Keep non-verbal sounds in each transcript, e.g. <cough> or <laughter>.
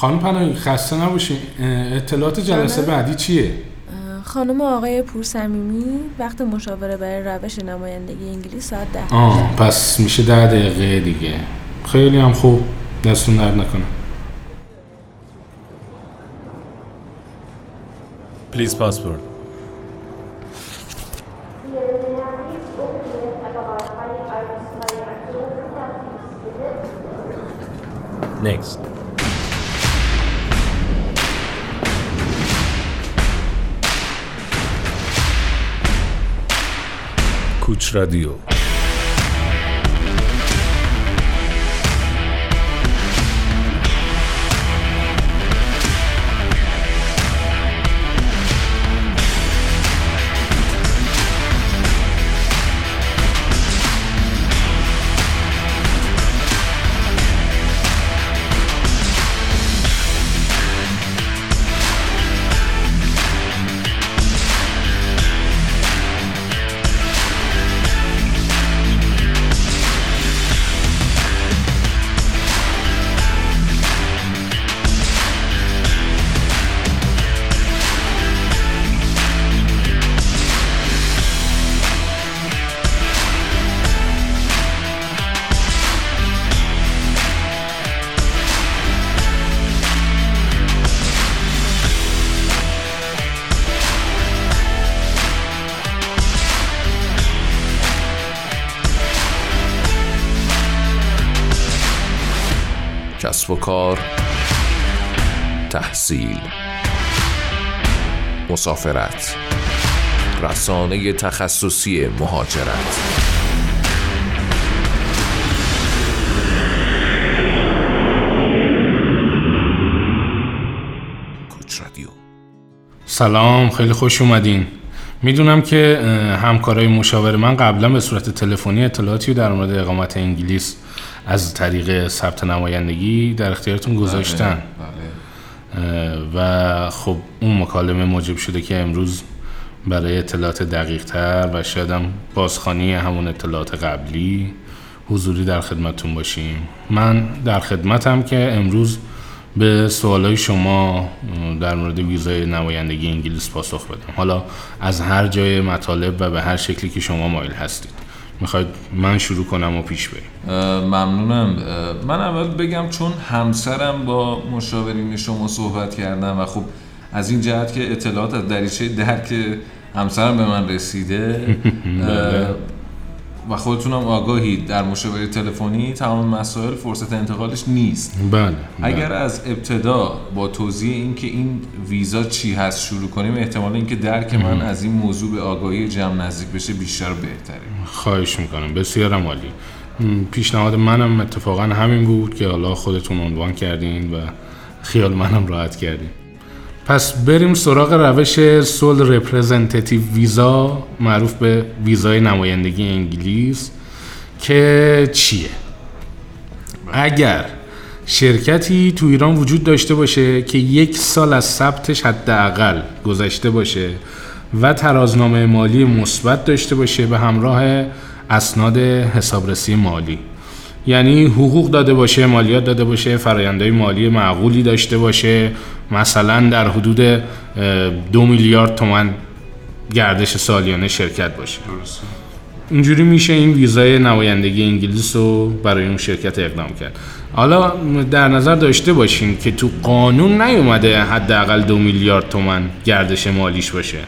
خانم پناهی خسته نباشین اطلاعات جلسه. بعدی چیه خانم آقای پورسمیمی وقت مشاوره برای روش نمایندگی انگلیس ساعت ده آه پس میشه ده دقیقه دیگه خیلی هم خوب دستون درد نکنه Please passport. Next. Escutes Radio. تحصیل. مسافرت. رسانه تخصصی مهاجرت. کوچ رادیو. سلام خیلی خوش اومدین. می‌دونم که همکارای مشاور من قبلا به صورت تلفنی اطلاعاتی در مورد اقامت انگلیس از طریق ثبت نمایندگی در اختیارتون گذاشتن. اه، و خب اون مکالمه موجب شده که امروز برای اطلاعات دقیق تر و شاید هم بازخانی همون اطلاعات قبلی حضوری در خدمتتون باشیم. من در خدمتم که امروز به سوالای شما در مورد ویزای نمایندگی انگلیس پاسخ بدم. حالا از هر جای مطالب و به هر شکلی که شما مایل هستید. می‌خواید من شروع کنم و پیش بریم. ممنونم. من اول بگم چون همسرم با مشاورین شما صحبت کردم و خب از این جهت که اطلاعات از دریچه درک همسرم به من رسیده <laughs> اه، و خودتونم آگاهید در مشاوره تلفنی تمام مسائل فرصت انتقالش نیست. بله, بله. اگر از ابتدا با توضیح اینکه این ویزا چی هست شروع کنیم احتمال اینکه درک من از این موضوع به آگاهی جمع نزدیک بشه بیشتر بهتره. خواهش می‌کنم. بسیارم عالی. پیشنهاد منم اتفاقا همین بود که حالا خودتون عنوان کردین و خیال منم راحت کردین. پس بریم سراغ روش sole representative visa معروف به ویزای نمایندگی انگلیس که چیه؟ اگر شرکتی تو ایران وجود داشته باشه که یک سال از ثبتش حداقل گذشته باشه و ترازنامه مالی مثبت داشته باشه به همراه اسناد حسابرسی مالی. یعنی حقوق داده باشه مالیات داده باشه فرایندهای مالی معقولی داشته باشه. مثلا در حدود دو میلیارد تومن گردش سالیانه شرکت باشه. اینجوری میشه این ویزای نمایندگی انگلیس رو برای اون شرکت اقدام کرد. حالا در نظر داشته باشین که تو قانون نیومده حداقل دو میلیارد تومن گردش مالیش باشه.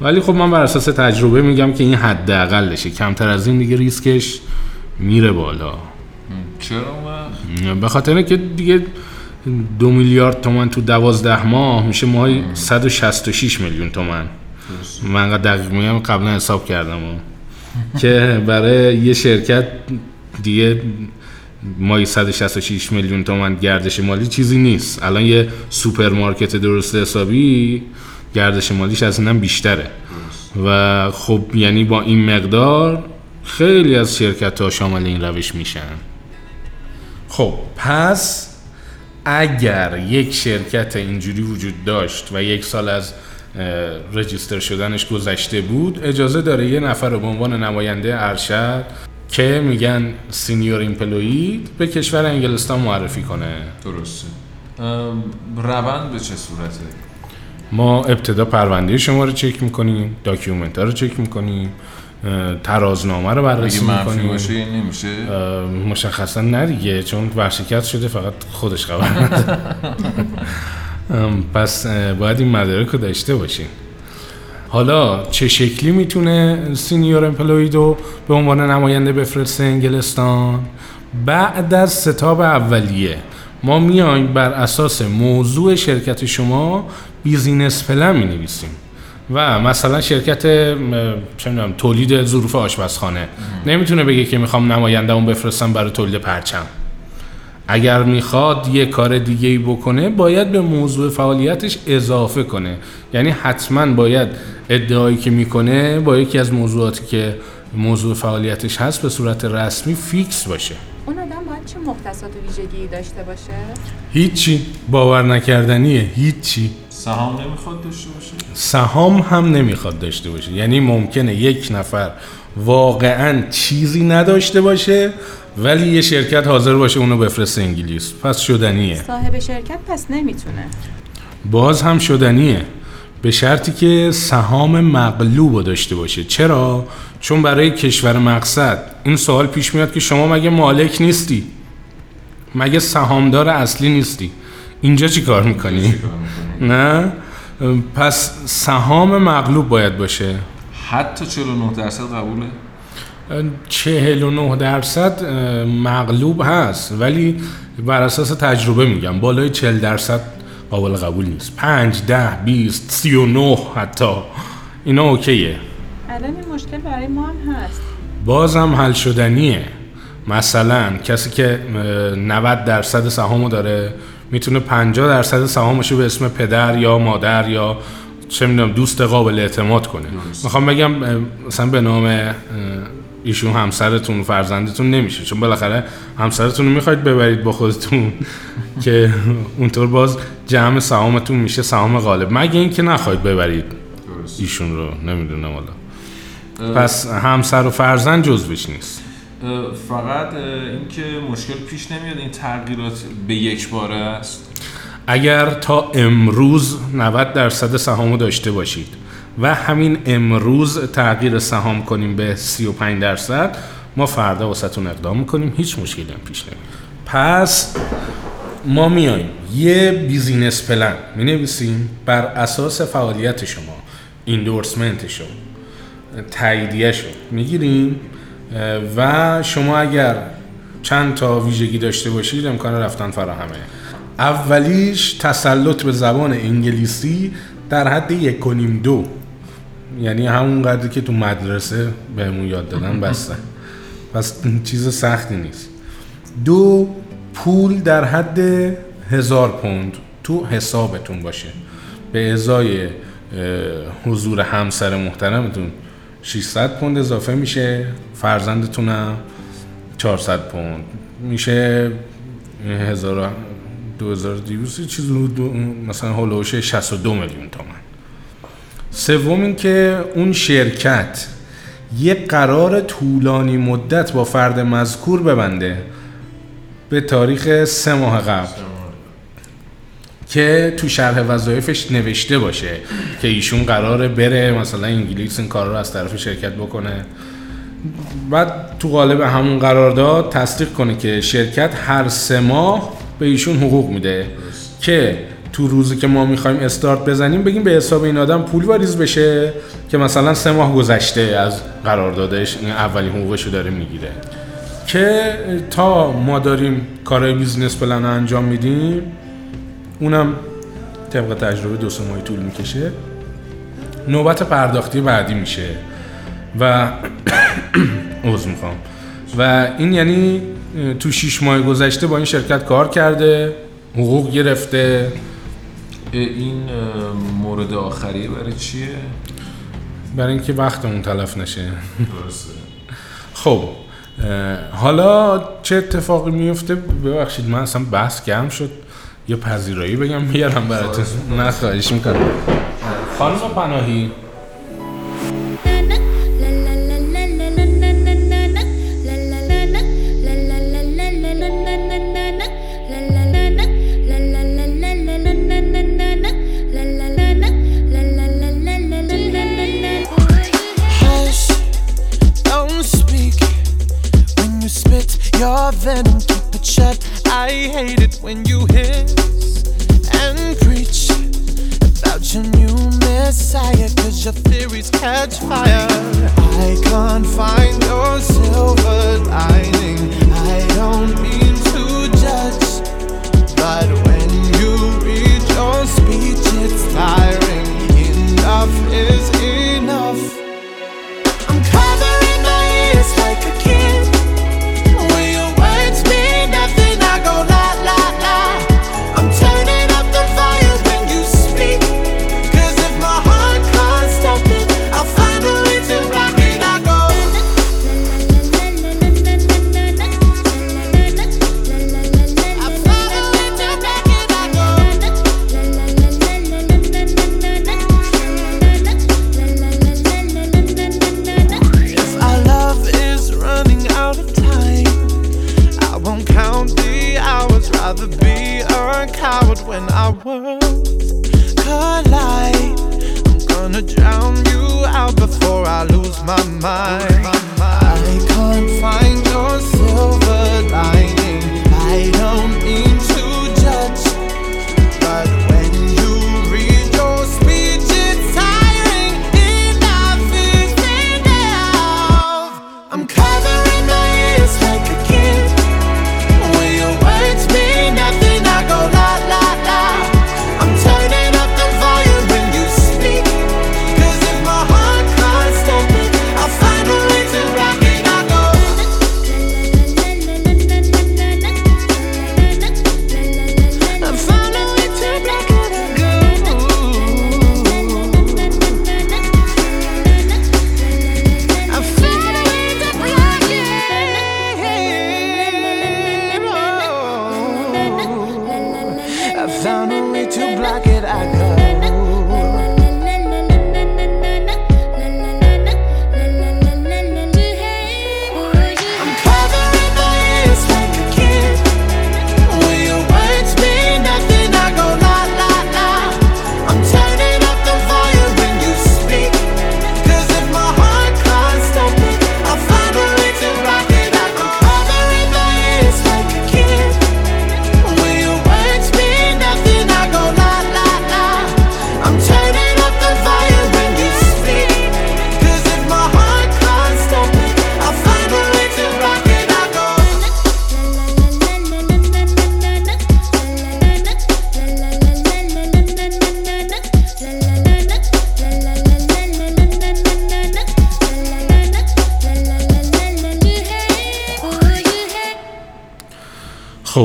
ولی خب من بر اساس تجربه میگم که این حداقلشه. کمتر از این دیگه ریسکش میره بالا. چرا؟ به خاطر که دیگه دو میلیارد تومن تو دوازده ماه میشه ماهی 166 میلیون تومن من انقدر دقیق میگم قبلا حساب کردم. که برای یه شرکت دیگه ماهی 166 میلیون تومن گردش مالی چیزی نیست. الان یه سوپرمارکت درست حسابی گردش مالیش از اینم بیشتره. و خب یعنی با این مقدار خیلی از شرکت ها شامل این روش میشن. خب پس اگر یک شرکت اینجوری وجود داشت و یک سال از register شدنش گذشته بود اجازه داره یه نفر رو به عنوان نماینده ارشد که میگن senior employed به کشور انگلستان معرفی کنه. درسته. روند به چه صورته؟ ما ابتدا پرونده شما رو چک می‌کنیم document ها رو چک می‌کنیم. ترازنامه رو بررسی اگه منفی می‌کنیم. باشه نمیشه؟ مشخصا نه دیگه چون ورشکست شده فقط خودش خبر نداره. <laughs> ام، پس باید این مدارک رو داشته باشیم. حالا چه شکلی می‌تونه senior employed رو به عنوان نماینده بفرسته انگلستان؟ بعد از ستاب اولیه ما میایم بر اساس موضوع شرکت شما بیزینس پلن می نویسیم و مثلا شرکت چه می‌دونم تولید ظروف آشپزخانه. نمی‌تونه بگه که می‌خوام نماینده اون بفرستم برای تولید پرچم. اگر می‌خواد یه کار دیگه ای بکنه باید به موضوع فعالیتش اضافه کنه. یعنی حتما باید ادعایی که می‌کنه با یکی از موضوعاتی که موضوع فعالیتش هست به صورت رسمی فیکس باشه. اون آدم باید چه مختصات و ویژگی داشته باشه؟ هیچی. باور نکردنیه. هیچی. سهام نمی‌خواد داشته باشه؟ سهام هم نمی‌خواد داشته باشه. یعنی ممکنه یک نفر واقعا چیزی نداشته باشه ولی یه شرکت حاضر باشه اونو بفرسته انگلیس. پس شدنیه. صاحب شرکت پس نمی‌تونه. باز هم شدنیه. به شرطی که سهام مغلوب رو داشته باشه. چرا؟ چون برای کشور مقصد. این سوال پیش میاد که شما مگه مالک نیستی؟ مگه سهامدار اصلی نیستی؟ اینجا چی کار می‌کنی؟ نه؟ پس سهام مغلوب باید باشه. حتی 49 درصد قبوله؟ 49 درصد مغلوب هست. ولی بر اساس تجربه میگم بالای 40 درصد قابل قبول نیست. 5 10 20 39 حتی. اینا اوکیه. الان این مشکل برای ما هم هست. بازم حل شدنیه. مثلا کسی که اه، 90 درصد سهامو داره می‌تونه 50 درصد سهامشو به اسم پدر یا مادر یا چه می‌دونم دوست قابل اعتماد کنه. می‌خوام بگم مثلا به نام ایشون همسرتون فرزندتون نمیشه. چون بالاخره همسرتون رو می‌خواید ببرید با خودتون <laughs> که اونطور باز جمع سهامتون میشه سهام غالب. مگه اینکه نخواید ببرید ایشون رو نمی‌دونم حالا. پس همسر و فرزند جزوش نیست. فقط اینکه مشکل پیش نمیاد این تغییرات به یک باره است. اگر تا امروز 90 درصد سهامو داشته باشید و همین امروز تغییر سهام کنیم به 35 درصد ما فردا واسهتون اقدام می‌کنیم. هیچ مشکلی هم پیش نمیاد. پس ما میایم. یه business plan می نویسیم بر اساس فعالیت شما endorsement شما تاییدیه می‌گیریم. و شما اگر چند تا ویژگی داشته باشید امکان رفتن فراهمه. اولیش تسلط به زبان انگلیسی در حد یک و نیم دو. یعنی همون قدری که تو مدرسه بهمون یاد دادن بسته. پس چیز سختی نیست. دو پول در حد هزار پوند تو حسابتون باشه. به ازای حضور همسر محترمتون 600 پوند اضافه میشه فرزندتونم 400 پوند. میشه 1000 2200 چیز دو- مثلا هولوش 62 میلیون تومن. سوم این که اون شرکت یه قرار طولانی مدت با فرد مذکور ببنده به تاریخ سه ماه قبل. که تو شرح وظایفش نوشته باشه که ایشون قراره بره مثلا انگلیس این کار رو از طرف شرکت بکنه. بعد تو قالب همون قرارداد تصدیق کنه که شرکت هر سه ماه به ایشون حقوق میده. که تو روزی که ما می‌خوایم استارت بزنیم بگیم به حساب این آدم پول واریز بشه که مثلا سه ماه گذشته از قراردادش این اولین حقوقش رو داره می‌گیره. که تا ما داریم کارهای بیزینس پلن رو انجام میدیم اونم طبق تجربه دو سه ماهی طول می‌کشه. نوبت پرداختی بعدی میشه و <coughs> عوض می‌خوام. و این یعنی تو شیش ماه گذشته با این شرکت کار کرده حقوق گرفته. این مورد آخریه برای چیه؟ برای اینکه وقتمون تلف نشه. درسته. <laughs> خب حالا چه اتفاقی میفته ببخشید من اصلا بحث گرم شد. یه پذیرایی بگم بیارم براتون. نه خواهش می‌کنم. خانم پناهی down only to block it. I go.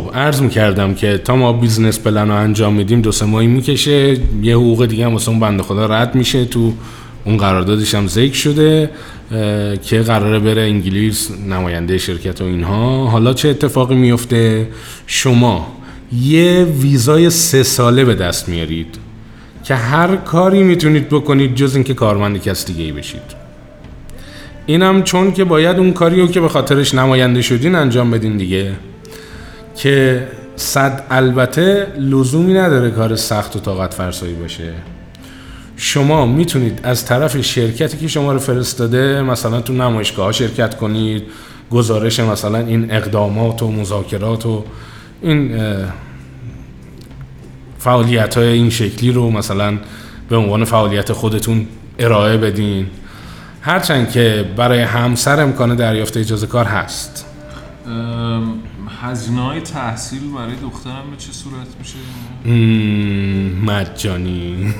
خب عرض می‌کردم که تا ما business plan رو انجام میدیم دو سه ماهی می‌کشه. یه حقوق دیگه هم واسه اون بنده خدا رد میشه. تو اون قراردادش هم ذکر شده که قراره بره انگلیس نماینده شرکت و اینها. حالا چه اتفاقی میفته شما یه ویزای سه ساله به دست میارید که هر کاری می‌تونید بکنید جز اینکه کارمند کس دیگه ای بشید. اینم چون که باید اون کاری رو که به خاطرش نماینده شدین انجام بدین دیگه. که صد البته لزومی نداره کار سخت و طاقت فرسایی باشه. شما می‌تونید از طرف شرکتی که شما رو فرستاده مثلا تو نمایشگاه ها شرکت کنید گزارش مثلا این اقدامات و مذاکرات و این فعالیت های این شکلی رو مثلا به عنوان فعالیت خودتون ارائه بدین. هرچند که برای همسر امکان دریافت اجازه کار هست. هزینه های تحصیل برای دخترم به چه صورت میشه؟ مجانی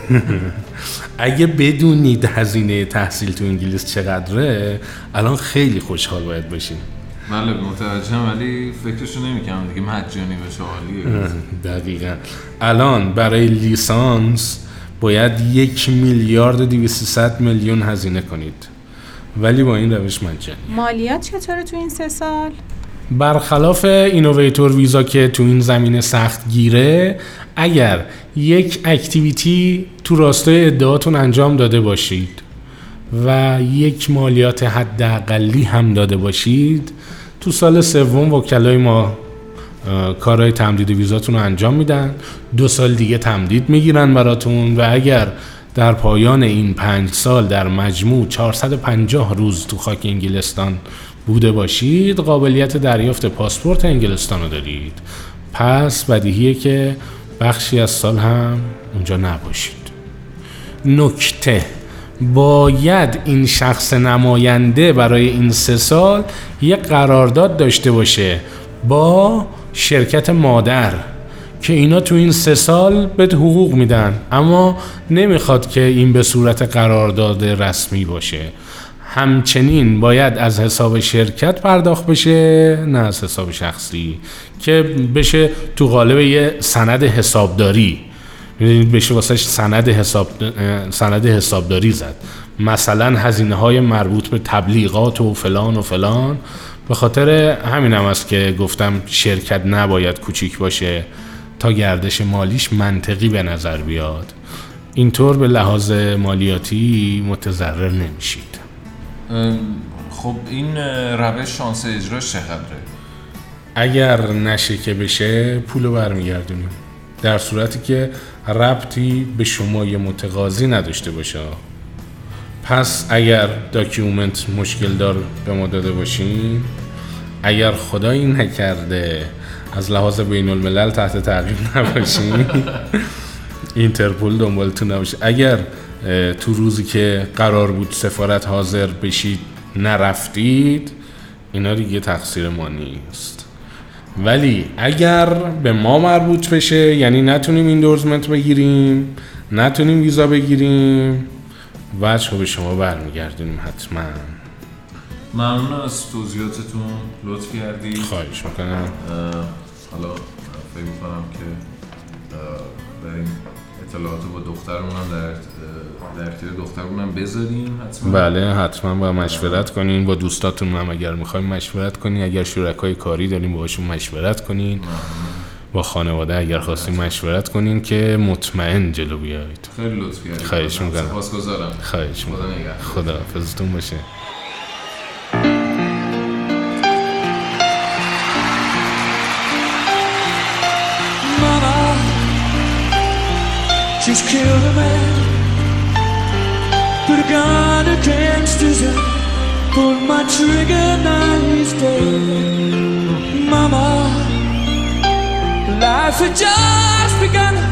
<laughs> اگه بدونید هزینه تحصیل تو انگلیس چقدره الان خیلی خوشحال باید باشین. بله متوجهم ولی فکرشو نمی‌کنم دیگه مجانی بشه عالیه دقیقا. الان برای لیسانس باید یک میلیارد و 200 میلیون هزینه کنید. ولی با این روش مجانی مالیات چطوره تو این سه سال؟ برخلاف innovator visa که تو این زمینه سخت گیره اگر یک activity تو راستای ادعاتون انجام داده باشید و یک مالیات حداقلی هم داده باشید تو سال سوم وکلای ما کارهای تمدید ویزاتون رو انجام میدن. دو سال دیگه تمدید می‌گیرن براتون و اگر در پایان این پنج سال در مجموع 450 روز تو خاک انگلستان بوده باشید قابلیت دریافت پاسپورت انگلستان رو دارید. پس بدیهیه که بخشی از سال هم اونجا نباشید. نکته باید این شخص نماینده برای این سه سال یک قرارداد داشته باشه با شرکت مادر که اینا تو این سه سال به حقوق میدن اما نمی‌خواد که این به صورت قرارداد رسمی باشه. همچنین باید از حساب شرکت پرداخت بشه نه از حساب شخصی که بشه تو قالب یه سند حسابداری. بشه واسه سند حساب سند حسابداری زد. مثلا هزینه های مربوط به تبلیغات و فلان و فلان. به خاطر همین هم است که گفتم شرکت نباید کوچیک باشه تا گردش مالیش منطقی به نظر بیاد. اینطور به لحاظ مالیاتی متضرر نمیشید. خب این روش شانس اجراش چقدره؟ اگر نشه که بشه پولو برمیگردونیم. در صورتی که ربطی به شما یه متقاضی نداشته باشه. پس اگر document مشکل دار به ما داده باشین اگر خدایی نکرده از لحاظ بین الملل تحت تعقیب نباشین <laughs> اینترپول دنبالتون نباشه. اگر تو روزی که قرار بود سفارت حاضر بشید نرفتید اینا دیگه تقصیر ما نیست. ولی اگر به ما مربوط بشه یعنی نتونیم endorsement بگیریم نتونیم ویزا بگیریم وجه به شما برمیگردونیم حتما. ممنون از توضیحاتتون. لطف کردی. خواهش می‌کنم. حالا فکر می‌کنم که بریم اطلاعات با دخترمونم در اه، در اختیار دخترمونم بذاریم حتما. بله حتما با مشورت کنین. با دوستاتون هم اگر می‌خوایم مشورت کنین. اگر شرکای کاری داریم باهاشون مشورت کنین. با خانواده اگر خواستین مشورت کنین که مطمئن جلو بیایید. خیلی لطف کردی خواهش می‌کنم. سپاسگزارم. خواهش می‌کنم. خدا حافظتون باشه. She's killed a Put a his head. Pulled my trigger, now he's dead. Mama, life had just begun.